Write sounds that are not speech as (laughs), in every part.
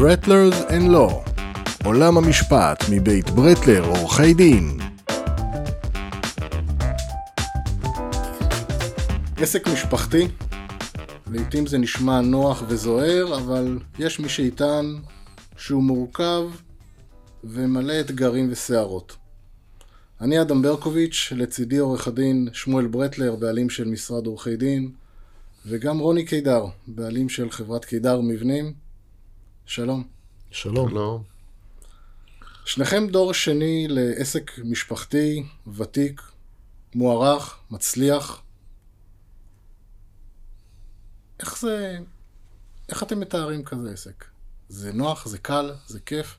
ברטלרס and law עולם המשפט מבית ברטלר עורכי דין עסק משפחתי, לעתים זה נשמע נוח וזוהר, אבל יש מי שיטען שהוא מורכב ומלא אתגרים וסערות. אני אדם ברקוביץ', לצידי עורך הדין שמואל ברטלר, בעלים של משרד עורכי דין, וגם רוני קידר, בעלים של חברת קידר מבנים. שלום. שלום. שלום. שניכם דור שני לעסק משפחתי, ותיק, מוערך, מצליח. איך זה... איך אתם מתארים כזה עסק? זה נוח? זה קל? זה כיף?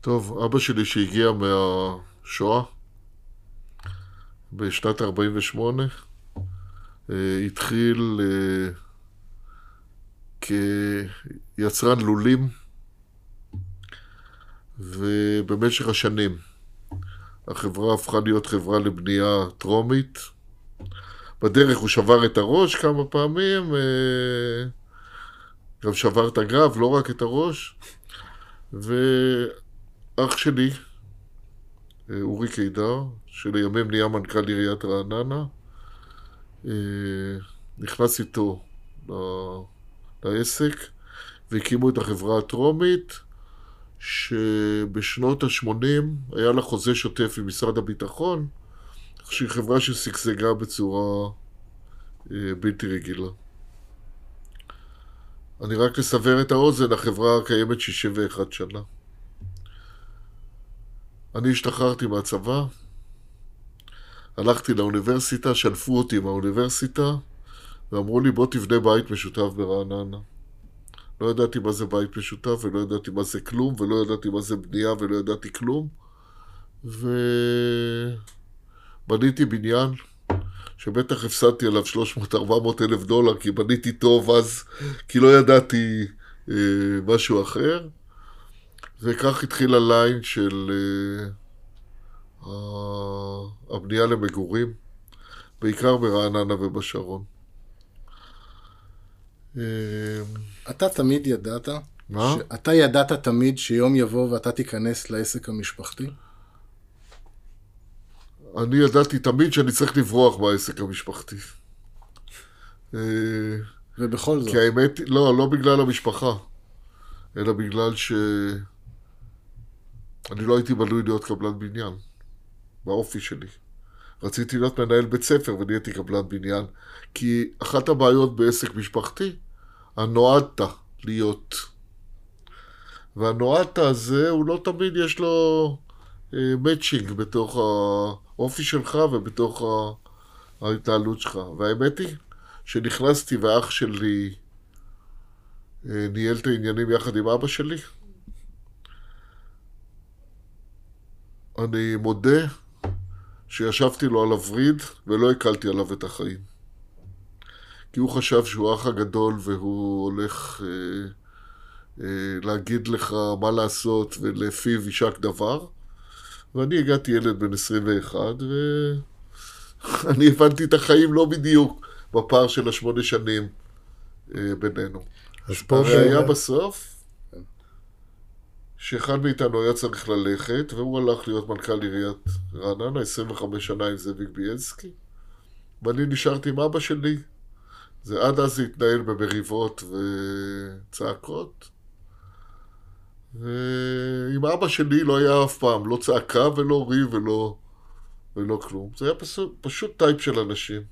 טוב, אבא שלי שהגיע מהשואה בשנת 48' אה, התחיל אה, כיצרן לולים ובמשך השנים החברה הפכה להיות חברה לבנייה טרומית בדרך הוא שבר את הראש כמה פעמים, אה, גם שבר את הגב, לא רק את הראש. ואח שלי, אה, אורי קידר, שלימים נהיה מנכ"ל עיריית רעננה, אה, נכנס איתו לעסק והקימו את החברה הטרומית, שבשנות ה-80 היה לה חוזה שוטף עם משרד הביטחון, שהיא חברה ששגשגה בצורה אה, בלתי רגילה. אני רק לסבר את האוזן, החברה קיימת 61 שנה. אני השתחררתי מהצבא, הלכתי לאוניברסיטה, שלפו אותי מהאוניברסיטה, ואמרו לי, בוא תבנה בית משותף ברעננה. לא ידעתי מה זה בית משותף, ולא ידעתי מה זה כלום, ולא ידעתי מה זה בנייה, ולא ידעתי כלום. ו... בניתי בניין שבטח הפסדתי עליו 300-400 אלף דולר, כי בניתי טוב אז, כי לא ידעתי אה, משהו אחר. וכך התחיל הליין של אה, הבנייה למגורים, בעיקר ברעננה ובשרון. אה, אתה תמיד ידעת? מה? אתה ידעת תמיד שיום יבוא ואתה תיכנס לעסק המשפחתי? אני ידעתי תמיד שאני צריך לברוח מהעסק המשפחתי. אה, ובכל זאת. כי האמת, לא, לא בגלל המשפחה, אלא בגלל ש... אני לא הייתי בנוי להיות קבלן בניין, באופי שלי. רציתי להיות מנהל בית ספר ונהייתי קבלן בניין, כי אחת הבעיות בעסק משפחתי, הנועדת להיות. והנועדת הזה, הוא לא תמיד יש לו מצ'ינג בתוך האופי שלך ובתוך ההתנהלות שלך. והאמת היא שנכנסתי ואח שלי אה, ניהל את העניינים יחד עם אבא שלי. אני מודה שישבתי לו על הווריד ולא הקלתי עליו את החיים. כי הוא חשב שהוא האח הגדול והוא הולך אה, אה, להגיד לך מה לעשות ולפיו יישק דבר. ואני הגעתי ילד בן 21, ואני (laughs) הבנתי את החיים לא בדיוק בפער של השמונה שנים אה, בינינו. אז פה... הראיה בסוף, שאחד מאיתנו היה צריך ללכת, והוא הלך להיות מנכ"ל עיריית רעננה, 25 שנה עם זאביק בילסקי, ואני נשארתי עם אבא שלי. זה עד אז התנהל במריבות וצעקות. ועם אבא שלי לא היה אף פעם, לא צעקה ולא ריב ולא, ולא כלום. זה היה פשוט, פשוט טייפ של אנשים.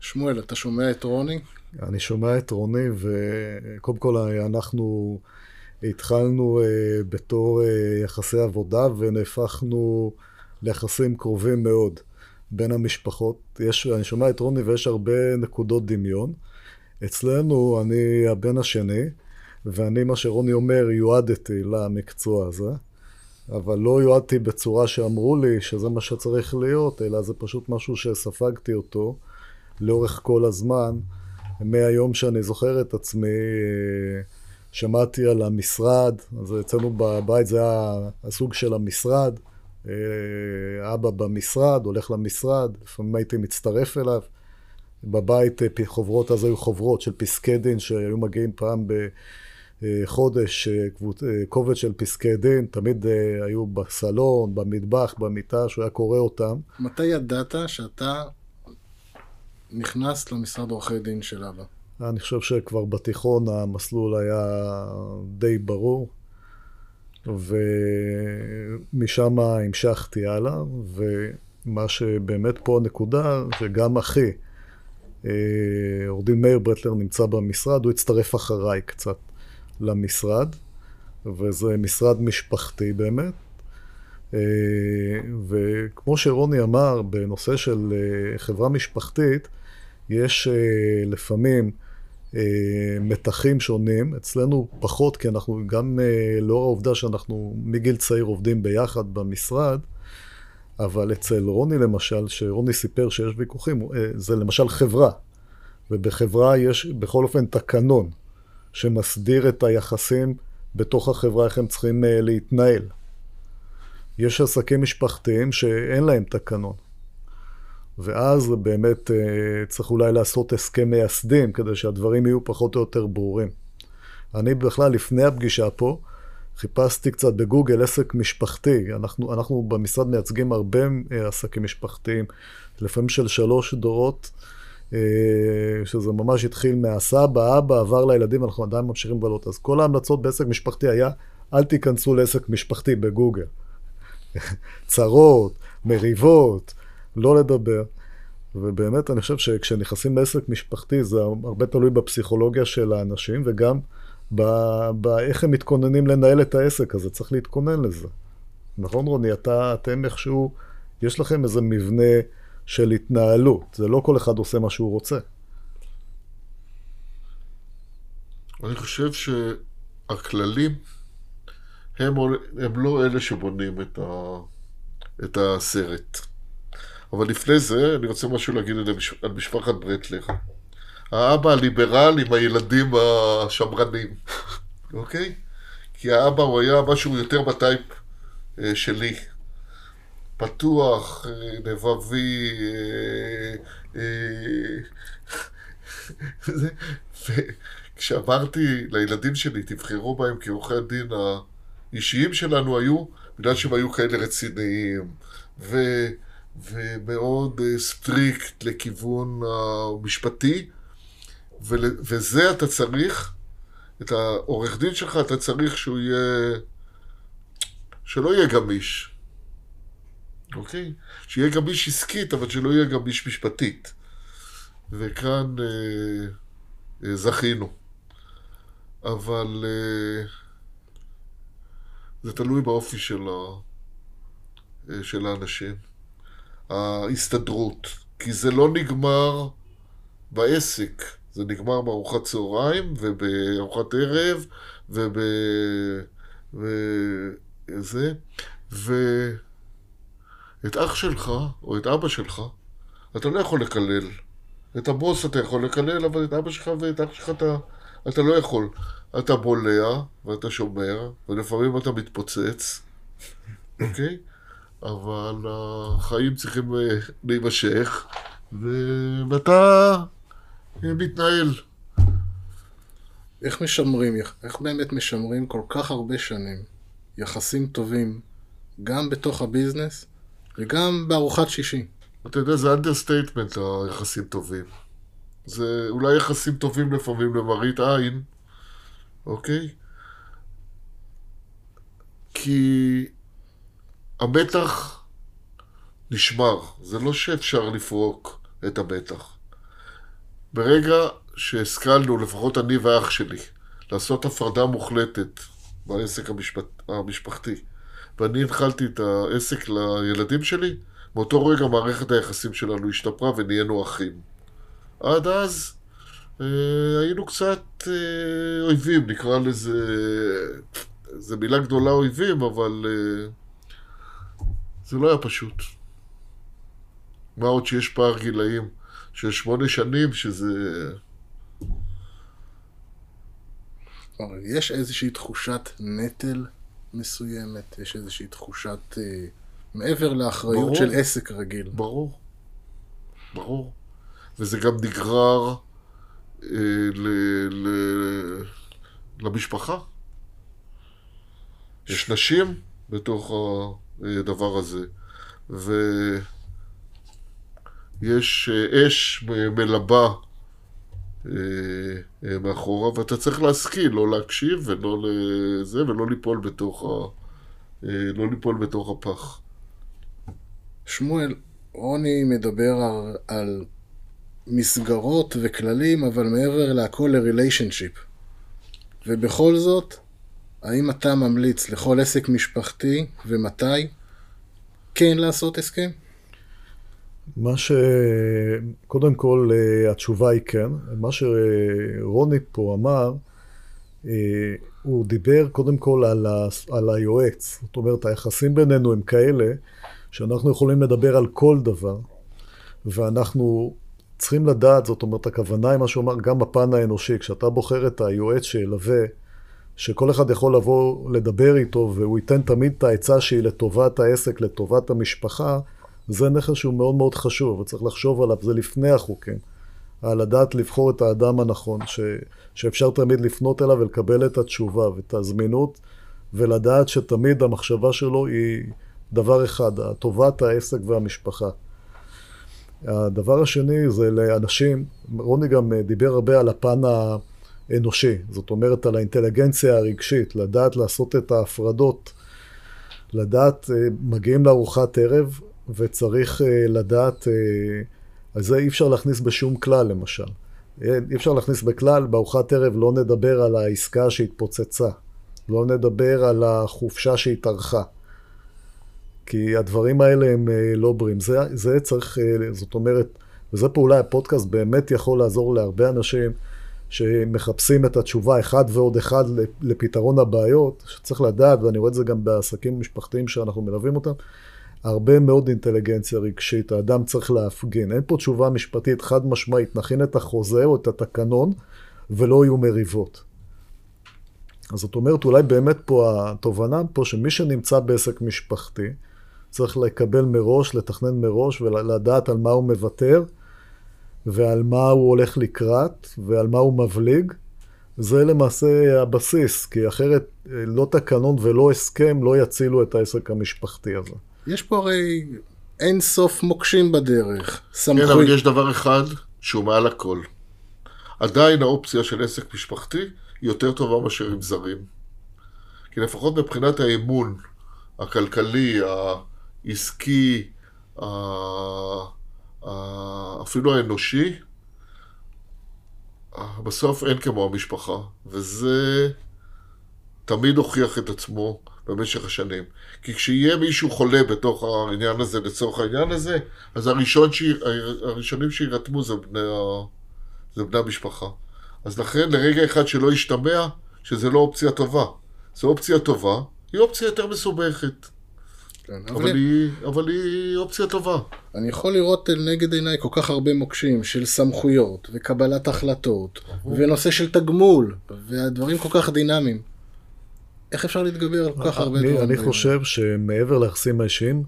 שמואל, אתה שומע את רוני? אני שומע את רוני, וקודם כל אנחנו התחלנו uh, בתור uh, יחסי עבודה ונהפכנו ליחסים קרובים מאוד בין המשפחות. יש, אני שומע את רוני ויש הרבה נקודות דמיון. אצלנו, אני הבן השני. ואני, מה שרוני אומר, יועדתי למקצוע הזה, אבל לא יועדתי בצורה שאמרו לי שזה מה שצריך להיות, אלא זה פשוט משהו שספגתי אותו לאורך כל הזמן. מהיום שאני זוכר את עצמי, שמעתי על המשרד, אז אצלנו בבית זה היה הסוג של המשרד, אבא במשרד, הולך למשרד, לפעמים הייתי מצטרף אליו. בבית חוברות, אז היו חוברות של פסקי דין שהיו מגיעים פעם ב... אה, חודש אה, קבוצ... אה, קובץ של פסקי דין, תמיד היו בסלון, במטבח, במיטה, שהוא היה קורא אותם. מתי ידעת שאתה נכנס למשרד עורכי דין של אבא? אני חושב שכבר בתיכון המסלול היה די ברור, ומשם המשכתי הלאה, ומה שבאמת פה הנקודה, שגם אחי, עורך דין מאיר ברטלר נמצא במשרד, הוא הצטרף אחריי קצת. למשרד, וזה משרד משפחתי באמת. אה, וכמו שרוני אמר, בנושא של אה, חברה משפחתית, יש אה, לפעמים מתחים שונים, אצלנו פחות, כי אנחנו גם לאור העובדה שאנחנו מגיל צעיר עובדים ביחד במשרד, אבל אצל רוני למשל, שרוני סיפר שיש ויכוחים, זה למשל חברה, ובחברה יש בכל אופן תקנון. שמסדיר את היחסים בתוך החברה, איך הם צריכים להתנהל. יש עסקים משפחתיים שאין להם תקנון. ואז באמת uh, צריך אולי לעשות הסכם מייסדים כדי שהדברים יהיו פחות או יותר ברורים. אני בכלל, לפני הפגישה פה, חיפשתי קצת בגוגל עסק משפחתי. אנחנו, אנחנו במשרד מייצגים הרבה אה, עסקים משפחתיים, לפעמים של שלוש דורות. אה, שזה ממש התחיל מהסבא, אבא, עבר לילדים, אנחנו עדיין ממשיכים לבלות. אז כל ההמלצות בעסק משפחתי היה, אל תיכנסו לעסק משפחתי בגוגל. (laughs) צרות, מריבות, לא לדבר. ובאמת, אני חושב שכשנכנסים לעסק משפחתי, זה הרבה תלוי בפסיכולוגיה של האנשים, וגם באיך הם מתכוננים לנהל את העסק הזה, צריך להתכונן לזה. נכון, רוני? אתה, אתם איכשהו, יש לכם איזה מבנה של התנהלות. זה לא כל אחד עושה מה שהוא רוצה. אני חושב שהכללים הם, הם לא אלה שבונים את, ה, את הסרט. אבל לפני זה, אני רוצה משהו להגיד על, משפחת ברטלר. האבא הליברל עם הילדים השמרנים, (laughs) אוקיי? כי האבא הוא היה משהו יותר בטייפ אה, שלי. פתוח, לבבי, אה, אה, (laughs) וכשאמרתי לילדים שלי, תבחרו בהם כי עורכי הדין האישיים שלנו היו, בגלל שהם היו כאלה רציניים, ו... ומאוד strict לכיוון המשפטי. וזה אתה צריך, את העורך דין שלך אתה צריך שהוא יהיה, שלא יהיה גמיש. אוקיי? שיהיה גמיש עסקית, אבל שלא יהיה גמיש משפטית. וכאן אה, אה, זכינו. אבל אה, זה תלוי באופי של, ה, אה, של האנשים. ההסתדרות. כי זה לא נגמר בעסק, זה נגמר בארוחת צהריים ובארוחת ערב וב... וזה, ו... את אח שלך, או את אבא שלך, אתה לא יכול לקלל. את הבוס אתה יכול לקלל, אבל את אבא שלך ואת אח שלך אתה, אתה לא יכול. אתה בולע, ואתה שומר, ולפעמים אתה מתפוצץ, אוקיי? אבל החיים צריכים אה, להימשך, ואתה אה, מתנהל. איך משמרים, איך באמת משמרים כל כך הרבה שנים יחסים טובים, גם בתוך ה business וגם בארוחת שישי. אתה יודע, זה understatement, היחסים טובים. זה אולי יחסים טובים לפעמים למראית עין, אוקיי? כי המתח נשמר. זה לא שאפשר לפרוק את המתח. ברגע שהשכלנו, לפחות אני ואח שלי, לעשות הפרדה מוחלטת בעסק המשפט, המשפחתי, ואני הנחלתי את העסק לילדים שלי, מאותו רגע מערכת היחסים שלנו השתפרה ונהיינו אחים. עד אז אה, היינו קצת אה, אויבים, נקרא לזה, זו מילה גדולה אויבים, אבל אה, זה לא היה פשוט. מה עוד שיש פער גילאים של שמונה שנים, שזה... יש איזושהי תחושת נטל מסוימת, יש איזושהי תחושת, אה, מעבר לאחריות ברור, של עסק רגיל. ברור, ברור. וזה גם נגרר אה, ל, ל, למשפחה. יש נשים בתוך הדבר הזה, ויש אה, אש מלבה אה, אה, מאחורה, ואתה צריך להשכיל, לא להקשיב ולא לזה, ולא ליפול בתוך, ה... לא ליפול בתוך הפח. שמואל, רוני מדבר על, על מסגרות וכללים, אבל מעבר להכל לריליישנשיפ. ובכל זאת, האם אתה ממליץ לכל עסק משפחתי, ומתי, כן לעשות הסכם? מה ש... קודם כל, אה, התשובה היא כן. מה שרוני פה אמר, אה, הוא דיבר קודם כל על, ה... על היועץ. זאת אומרת, היחסים בינינו הם כאלה שאנחנו יכולים לדבר על כל דבר, ואנחנו צריכים לדעת, זאת אומרת, הכוונה היא מה שהוא אמר, גם בפן האנושי, כשאתה בוחר את היועץ שילווה, שכל אחד יכול לבוא לדבר איתו, והוא ייתן תמיד את העצה שהיא לטובת העסק, לטובת המשפחה, זה נכס שהוא מאוד מאוד חשוב, וצריך לחשוב עליו, זה לפני החוקים. על לדעת לבחור את האדם הנכון, ש, שאפשר תמיד לפנות אליו ולקבל את התשובה ואת הזמינות, ולדעת שתמיד המחשבה שלו היא דבר אחד, טובת העסק והמשפחה. הדבר השני זה לאנשים, רוני גם דיבר הרבה על הפן האנושי, זאת אומרת על האינטליגנציה הרגשית, לדעת לעשות את ההפרדות, לדעת, אה, מגיעים לארוחת ערב וצריך אה, לדעת, אז אה, זה אי אפשר להכניס בשום כלל למשל. אי אפשר להכניס בכלל, בארוחת ערב לא נדבר על העסקה שהתפוצצה, לא נדבר על החופשה שהתארכה. כי הדברים האלה הם לא בריאים. זה, זה צריך, זאת אומרת, וזה פה אולי הפודקאסט באמת יכול לעזור להרבה אנשים שמחפשים את התשובה אחד ועוד אחד לפתרון הבעיות, שצריך לדעת, ואני רואה את זה גם בעסקים משפחתיים שאנחנו מלווים אותם, הרבה מאוד אינטליגנציה רגשית, האדם צריך להפגין. אין פה תשובה משפטית חד משמעית, נכין את החוזה או את התקנון ולא יהיו מריבות. אז זאת אומרת, אולי באמת פה התובנה פה שמי שנמצא בעסק משפחתי, צריך לקבל מראש, לתכנן מראש ולדעת על מה הוא מוותר ועל מה הוא הולך לקראת ועל מה הוא מבליג. זה למעשה הבסיס, כי אחרת אה, לא תקנון ולא הסכם לא יצילו את העסק המשפחתי הזה. יש פה הרי אין סוף מוקשים בדרך. סמכוי... כן, אבל יש דבר אחד שהוא מעל הכל. עדיין האופציה של עסק משפחתי היא יותר טובה מאשר עם זרים. כי לפחות מבחינת האמון הכלכלי, העסקי, אפילו האנושי, בסוף אין כמו המשפחה, וזה תמיד הוכיח את עצמו במשך השנים. כי כשיהיה מישהו חולה בתוך העניין הזה, לצורך העניין הזה, אז הראשון ש... הראשונים שירתמו זה בני, ה... זה בני המשפחה. אז לכן, לרגע אחד שלא ישתמע שזה לא אופציה טובה. זו אופציה טובה, היא אופציה יותר מסובכת. כן, אבל, אבל, היא, אבל היא אופציה טובה. אני יכול לראות נגד עיניי כל כך הרבה מוקשים של סמכויות וקבלת החלטות ונושא של תגמול והדברים כל כך דינמיים. איך אפשר להתגבר על כל כך הרבה דברים? אני חושב שמעבר ליחסים האישיים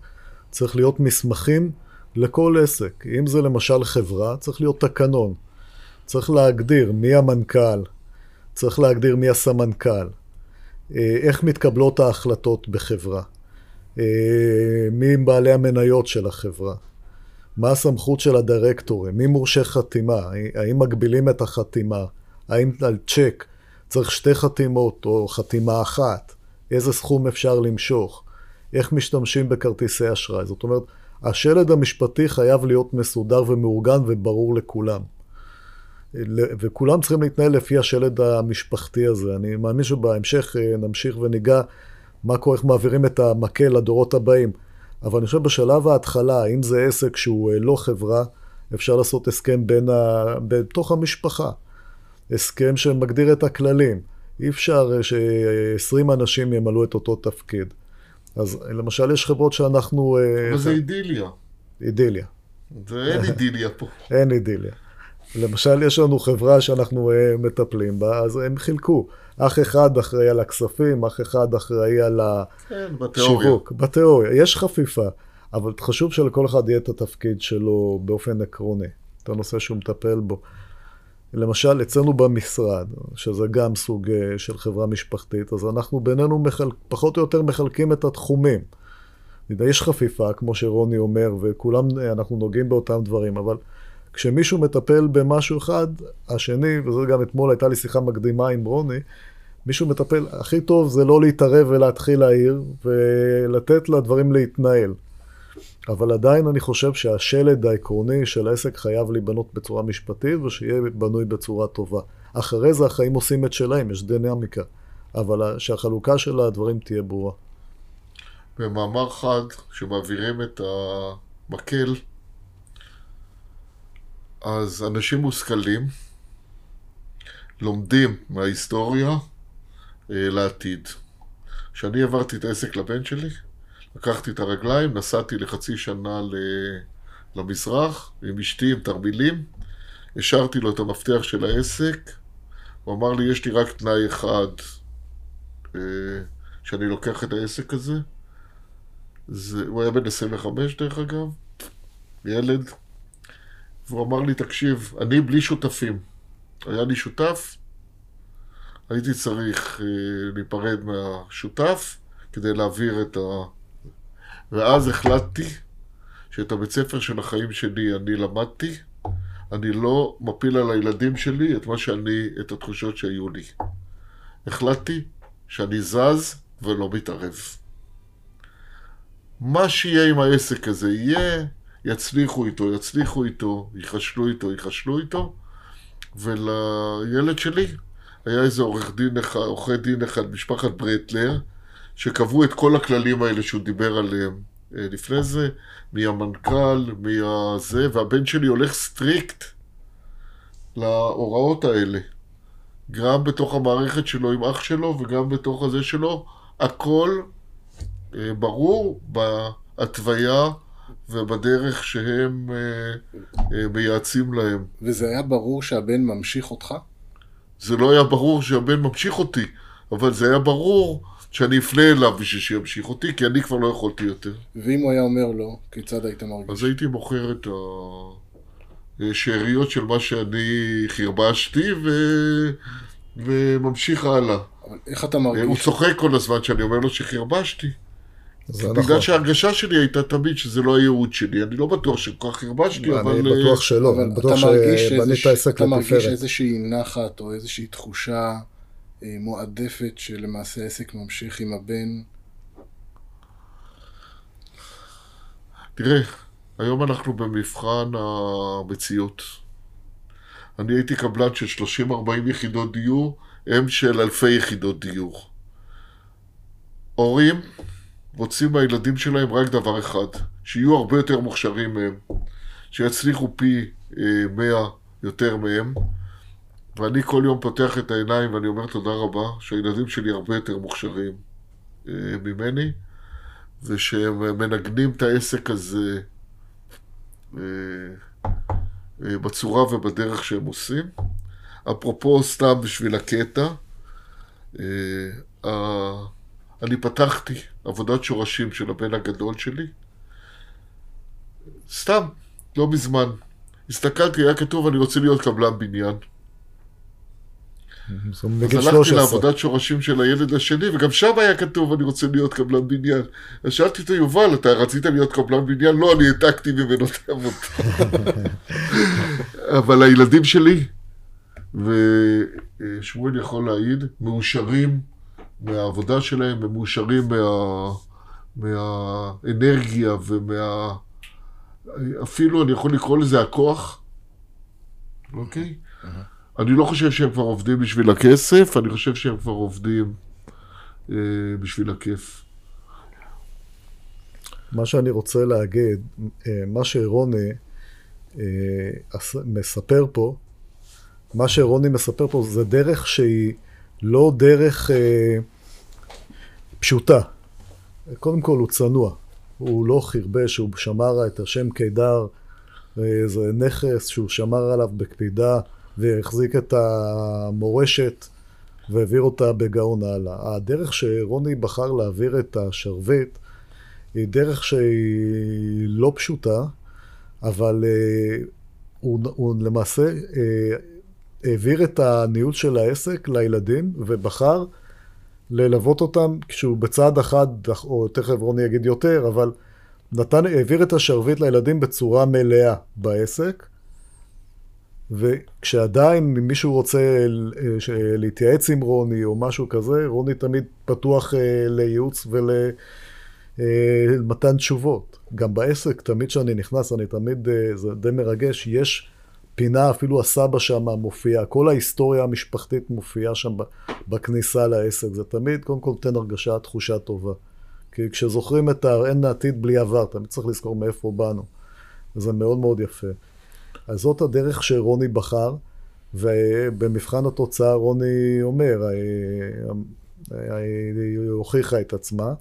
צריך להיות מסמכים לכל עסק. אם זה למשל חברה, צריך להיות תקנון. צריך להגדיר מי המנכ"ל, צריך להגדיר מי הסמנכ"ל, אה, איך מתקבלות ההחלטות בחברה. אה, מי הם בעלי המניות של החברה, מה הסמכות של הדירקטורים, מי מורשה חתימה, האם מגבילים את החתימה, האם על צ'ק? צריך שתי חתימות או חתימה אחת, איזה סכום אפשר למשוך, איך משתמשים בכרטיסי אשראי. זאת אומרת, השלד המשפטי חייב להיות מסודר ומאורגן וברור לכולם. וכולם צריכים להתנהל לפי השלד המשפחתי הזה. אני מאמין שבהמשך אה, נמשיך וניגע מה קורה, איך מעבירים את המקל לדורות הבאים. אבל אני חושב בשלב ההתחלה, אם זה עסק שהוא אה, לא חברה, אפשר לעשות הסכם בין ה... בתוך המשפחה. הסכם שמגדיר את הכללים. אי אפשר אה, ש-20 אנשים ימלאו את אותו תפקיד. אז למשל, יש חברות שאנחנו... אה, אבל זה אידיליה. אידיליה. זה אין אידיליה פה. (laughs) אין אידיליה. למשל, יש לנו חברה שאנחנו מטפלים בה, אז הם חילקו. אח אחד אחראי על הכספים, אח אחד אחראי על השיווק. כן, בתיאוריה. יש חפיפה, אבל חשוב שלכל אחד יהיה את התפקיד שלו באופן עקרוני, את הנושא שהוא מטפל בו. למשל, אצלנו במשרד, שזה גם סוג אה, של חברה משפחתית, אז אנחנו בינינו מחל... פחות או יותר מחלקים את התחומים. יש חפיפה, כמו שרוני אומר, וכולם, אנחנו נוגעים באותם דברים, אבל כשמישהו מטפל במשהו אחד, השני, וזה גם אתמול הייתה לי שיחה מקדימה עם רוני, מישהו מטפל, הכי טוב זה לא להתערב ולהתחיל להעיר, ולתת לדברים להתנהל. אבל עדיין אני חושב שהשלד העקרוני של העסק חייב להיבנות בצורה משפטית, ושיהיה בנוי בצורה טובה. אחרי זה החיים עושים את שלהם, יש דינמיקה. אבל שהחלוקה של הדברים תהיה ברורה. במאמר חד, שמעבירים את המקל, אז אנשים מושכלים לומדים מההיסטוריה לעתיד. כשאני העברתי את העסק לבן שלי, לקחתי את הרגליים, נסעתי לחצי שנה למזרח עם אשתי, עם תרמילים, השארתי לו את המפתח של העסק, הוא אמר לי, יש לי רק תנאי אחד אה, שאני לוקח את העסק הזה. זה, הוא היה בן 25 דרך אגב, ילד, והוא אמר לי, תקשיב, אני בלי שותפים. היה לי שותף, הייתי צריך אה, להיפרד מהשותף כדי להעביר את ה... ואז החלטתי שאת הבית ספר של החיים שלי אני למדתי, אני לא מפיל על הילדים שלי את מה שאני, את התחושות שהיו לי. החלטתי שאני זז ולא מתערב. מה שיהיה עם העסק הזה יהיה, יצליחו איתו, יצליחו איתו, ייחשלו איתו, ייחשלו איתו, ולילד שלי היה איזה עורך דין אחד, עורכי דין אחד, משפחת ברטלר, שקבעו את כל הכללים האלה שהוא דיבר עליהם אה, לפני זה, מי המנכ"ל, מי הזה, והבן שלי הולך strict להוראות האלה. גם בתוך המערכת שלו עם אח שלו וגם בתוך הזה שלו, הכל אה, ברור בהתוויה ובדרך שהם אה, מייעצים להם. וזה היה ברור שהבן ממשיך אותך? זה לא היה ברור שהבן ממשיך אותי, אבל זה היה ברור שאני אפנה אליו בשביל שימשיך אותי, כי אני כבר לא יכולתי יותר. ואם הוא היה אומר לא, כיצד היית מרגיש? אז הייתי מוכר את השאריות של מה שאני חרבשתי, ו... וממשיך הלאה. אבל איך אתה מרגיש? הוא צוחק כל הזמן שאני אומר לו שחרבשתי. בגלל נכון. שההרגשה שלי הייתה תמיד שזה לא הייעוד שלי, אני לא בטוח שכל כך הרבשתי, אבל... אני בטוח שלא, אני בטוח שבנית עסק לתפארת. אתה מרגיש איזושהי נחת או איזושהי תחושה אה, מועדפת שלמעשה העסק ממשיך עם הבן? תראה, היום אנחנו במבחן המציאות. אני הייתי קבלן של 30-40 יחידות דיור, הם של אלפי יחידות דיור. הורים רוצים מהילדים שלהם רק דבר אחד, שיהיו הרבה יותר מוכשרים מהם, שיצליחו פי אה, מאה יותר מהם. ואני כל יום פותח את העיניים ואני אומר תודה רבה שהילדים שלי הרבה יותר מוכשרים אה, ממני, ושהם מנגנים את העסק הזה אה, אה, בצורה ובדרך שהם עושים. אפרופו, סתם בשביל הקטע, אה, אני פתחתי עבודת שורשים של הבן הגדול שלי, סתם, לא מזמן. הסתכלתי, היה כתוב, אני רוצה להיות קבלן בניין. אז הלכתי לעבודת שורשים של הילד השני, וגם שם היה כתוב, אני רוצה להיות קבלן בניין. אז שאלתי אותו, יובל, אתה רצית להיות קבלן בניין? לא, אני העתקתי ממנו את העבודה. אבל הילדים שלי, ושמואל יכול להעיד, מאושרים מהעבודה שלהם, הם מאושרים מה... מהאנרגיה ומה... אפילו אני יכול לקרוא לזה הכוח, אוקיי? Okay? Uh-huh. אני לא חושב שהם כבר עובדים בשביל הכסף, אני חושב שהם כבר עובדים אה, בשביל הכיף. מה שאני רוצה להגיד, אה, מה שרוני אה, מספר פה, מה שרוני מספר פה זה דרך שהיא לא דרך אה, פשוטה. קודם כל הוא צנוע, הוא לא חרבש, הוא שמר את השם קידר, זה נכס שהוא שמר עליו בקפידה והחזיק את המורשת והעביר אותה בגאון הלאה. הדרך שרוני בחר להעביר את השרביט היא דרך שהיא לא פשוטה, אבל uh, הוא, הוא למעשה uh, העביר את הניהול של העסק לילדים ובחר ללוות אותם כשהוא בצד אחד, או תכף רוני יגיד יותר, אבל נתן, העביר את השרביט לילדים בצורה מלאה בעסק, וכשעדיין מישהו רוצה להתייעץ עם רוני או משהו כזה, רוני תמיד פתוח אה, לייעוץ ולמתן אה, תשובות. גם בעסק, תמיד כשאני נכנס, אני תמיד, אה, זה די מרגש, יש פינה, אפילו הסבא שם מופיע, כל ההיסטוריה המשפחתית מופיעה שם בכניסה לעסק. זה תמיד, קודם כל, נותן הרגשה, תחושה טובה. כי כשזוכרים את ה... אין עתיד בלי עבר, תמיד צריך לזכור מאיפה באנו. וזה מאוד מאוד יפה. אז זאת הדרך שרוני בחר, ובמבחן התוצאה רוני אומר, היא הוכיחה את עצמה,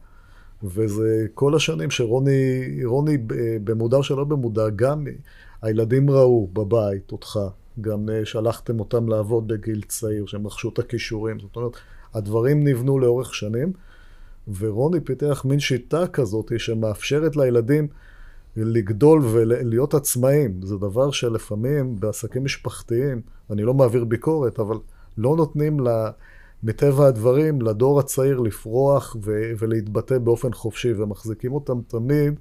וזה כל השנים שרוני, רוני במודע או שלא במודע, גם הילדים ראו בבית אותך, גם שלחתם אותם לעבוד בגיל צעיר, שהם רכשו את הכישורים, זאת אומרת, הדברים נבנו לאורך שנים, ורוני פיתח מין שיטה כזאת שמאפשרת לילדים לגדול ולהיות עצמאים. זה דבר שלפעמים בעסקים משפחתיים, אני לא מעביר ביקורת, אבל לא נותנים לה, מטבע הדברים לדור הצעיר לפרוח ו- ולהתבטא באופן חופשי, ומחזיקים אותם תמיד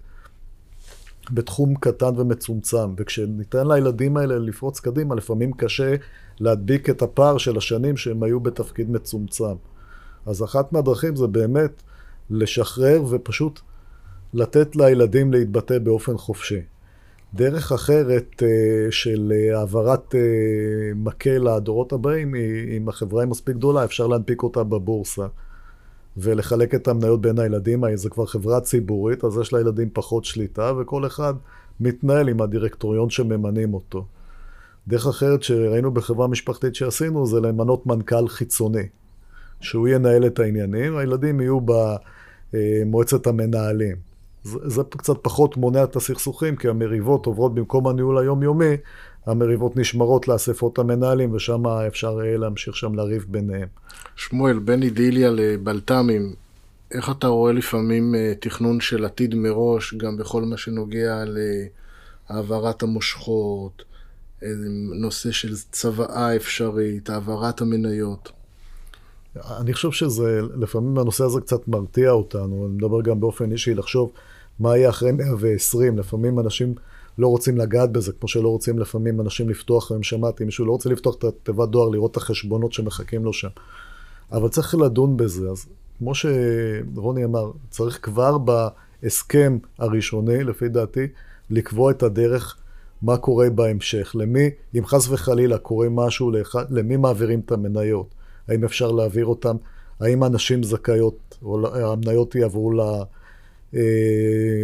בתחום קטן ומצומצם. וכשניתן לילדים האלה לפרוץ קדימה, לפעמים קשה להדביק את הפער של השנים שהם היו בתפקיד מצומצם. אז אחת מהדרכים זה באמת לשחרר ופשוט לתת לילדים להתבטא באופן חופשי. דרך אחרת אה, של אה, העברת אה, מקל לדורות הבאים, אם החברה היא מספיק גדולה, אפשר להנפיק אותה בבורסה ולחלק את המניות בין הילדים. זו כבר חברה ציבורית, אז יש לילדים פחות שליטה, וכל אחד מתנהל עם הדירקטוריון שממנים אותו. דרך אחרת שראינו בחברה משפחתית שעשינו, זה למנות מנכ"ל חיצוני, שהוא ינהל את העניינים, הילדים יהיו במועצת המנהלים. זה, זה קצת פחות מונע את הסכסוכים, כי המריבות עוברות במקום הניהול היומיומי, המריבות נשמרות לאספות המנהלים, ושם אפשר להמשיך שם לריב ביניהם. שמואל, בין אידיליה לבלת"מים, איך אתה רואה לפעמים אה, תכנון של עתיד מראש, גם בכל מה שנוגע להעברת המושכות, נושא של צוואה אפשרית, העברת המניות? אני חושב שזה, לפעמים הנושא הזה קצת מרתיע אותנו, אני מדבר גם באופן אישי לחשוב מה יהיה אחרי 120, לפעמים אנשים לא רוצים לגעת בזה, כמו שלא רוצים לפעמים אנשים לפתוח, היום שמעתי, מישהו לא רוצה לפתוח את התיבת דואר, לראות את החשבונות שמחכים לו שם. אבל צריך לדון בזה, אז כמו שרוני אמר, צריך כבר בהסכם הראשוני, לפי דעתי, לקבוע את הדרך מה קורה בהמשך. למי, אם חס וחלילה קורה משהו, למי מעבירים את המניות? האם אפשר להעביר אותם? האם הנשים זכאיות, או המניות יעברו ל... אה,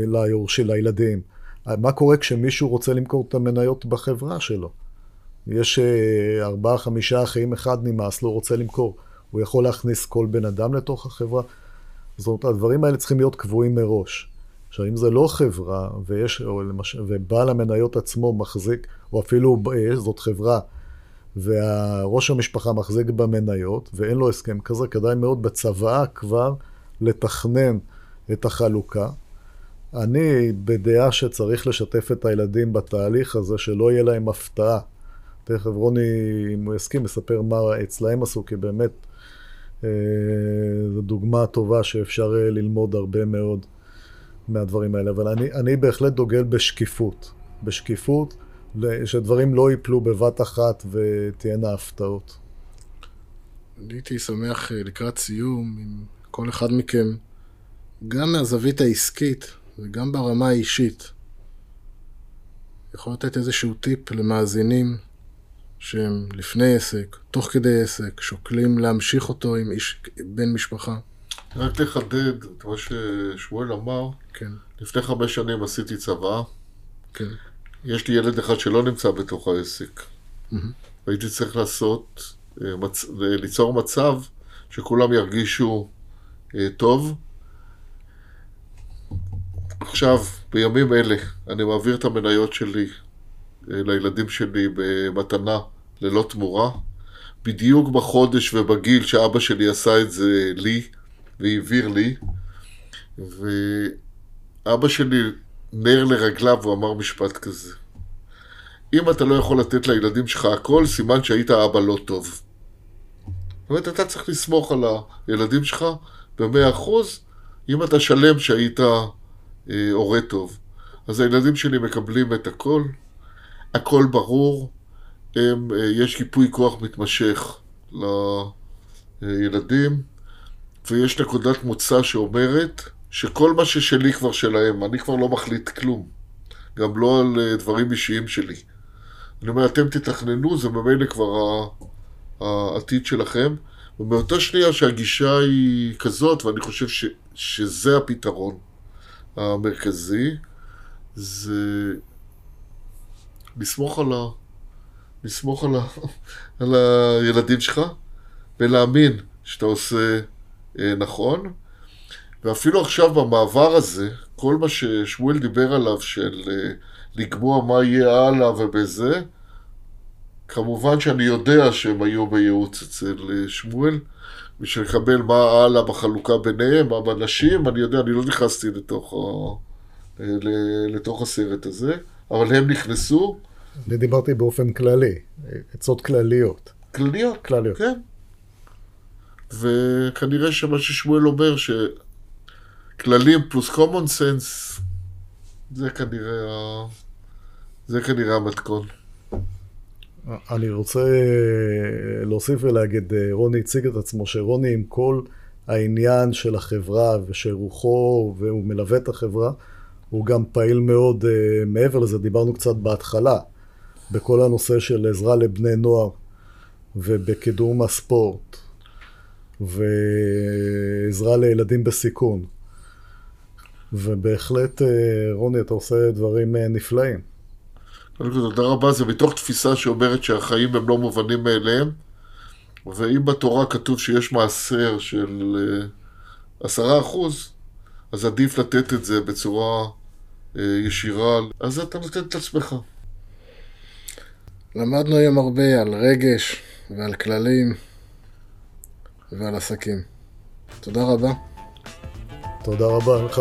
ליורשי, לילדים. מה קורה כשמישהו רוצה למכור את המניות בחברה שלו? יש אה, ארבעה, חמישה אחים, אחד נמאס לו, רוצה למכור. הוא יכול להכניס כל בן אדם לתוך החברה? זאת אומרת, הדברים האלה צריכים להיות קבועים מראש. עכשיו, אם זה לא חברה, ויש, או למש... ובעל המניות עצמו מחזיק, או אפילו אה, זאת חברה, וראש המשפחה מחזיק במניות, ואין לו הסכם כזה, כדאי מאוד בצוואה כבר לתכנן את החלוקה. אני בדעה שצריך לשתף את הילדים בתהליך הזה, שלא יהיה להם הפתעה. תכף רוני, אם הוא יסכים, יספר מה אצלהם עשו, כי באמת אה, זו דוגמה טובה שאפשר אה, ללמוד הרבה מאוד מהדברים האלה. אבל אני, אני בהחלט דוגל בשקיפות. בשקיפות, שדברים לא ייפלו בבת אחת ותהיינה הפתעות. אני הייתי שמח אה, לקראת סיום, אם כל אחד מכם גם מהזווית העסקית וגם ברמה האישית, יכול לתת איזשהו טיפ למאזינים שהם לפני עסק, תוך כדי עסק, שוקלים להמשיך אותו עם איש, בן משפחה? רק לחדד את מה ששמואל אמר. כן. לפני חמש שנים עשיתי צבא. כן. יש לי ילד אחד שלא נמצא בתוך העסק. Mm-hmm. והייתי צריך לעשות, אה. ליצור מצב שכולם ירגישו אה, טוב, עכשיו, בימים אלה, אני מעביר את המניות שלי אה, לילדים שלי במתנה ללא תמורה. בדיוק בחודש ובגיל שאבא שלי עשה את זה לי והעביר לי. ואבא שלי נר לרגליו, הוא אמר משפט כזה. אם אתה לא יכול לתת לילדים שלך הכל, סימן שהיית אבא לא טוב. זאת אומרת, אתה צריך לסמוך על הילדים שלך במאה אחוז, אם אתה שלם שהיית הורה טוב. אז הילדים שלי מקבלים את הכל, הכל ברור, הם, אה, יש ייפוי כוח מתמשך לילדים, ויש נקודת מוצא שאומרת שכל מה ששלי כבר שלהם, אני כבר לא מחליט כלום. גם לא על אה, דברים אישיים שלי. אני אומר, אתם תתכננו, זה ממילא כבר העתיד שלכם. ומאותה שנייה שהגישה היא כזאת, ואני חושב ש, שזה הפתרון המרכזי, זה לסמוך על, ה, לסמוך על, ה, (laughs) על הילדים שלך ולהאמין שאתה עושה אה, נכון. ואפילו עכשיו במעבר הזה, כל מה ששמואל דיבר עליו של אה, לקבוע מה יהיה הלאה ובזה, כמובן שאני יודע שהם היו בייעוץ אצל אה, שמואל, בשביל לקבל מה הלאה בחלוקה ביניהם, מה בנשים, אני יודע, אני לא נכנסתי לתוך, ה... אה, לתוך הסרט הזה, אבל הם נכנסו. אני דיברתי באופן כללי, עצות כלליות. כלליות? כלליות. כן. וכנראה שמה ששמואל אומר, שכללים פלוס common sense, זה כנראה, זה כנראה המתכון. אני רוצה אה, להוסיף ולהגיד, אה, רוני הציג את עצמו, שרוני עם כל העניין של החברה ושל רוחו, והוא מלווה את החברה, הוא גם פעיל מאוד uh, מעבר לזה, דיברנו קצת בהתחלה, בכל הנושא של עזרה לבני נוער ובקידום הספורט ועזרה לילדים בסיכון. ובהחלט, רוני, אתה עושה דברים נפלאים. קודם כל, תודה רבה, זה מתוך תפיסה שאומרת שהחיים הם לא מובנים מאליהם, ואם בתורה כתוב שיש מעשר של אה, עשרה אחוז, אז עדיף לתת את זה בצורה אה, ישירה, אז אתה נותן את עצמך. למדנו היום הרבה על רגש ועל כללים ועל עסקים. תודה רבה. תודה רבה לך.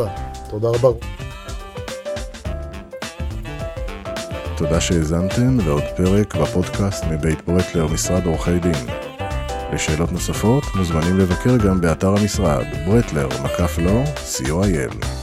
תודה רבה. תודה שהאזנתם לעוד פרק בפודקאסט מבית ברטלר, משרד עורכי דין. לשאלות נוספות מוזמנים לבקר גם באתר המשרד, ברטלר, מקף לא, co.il.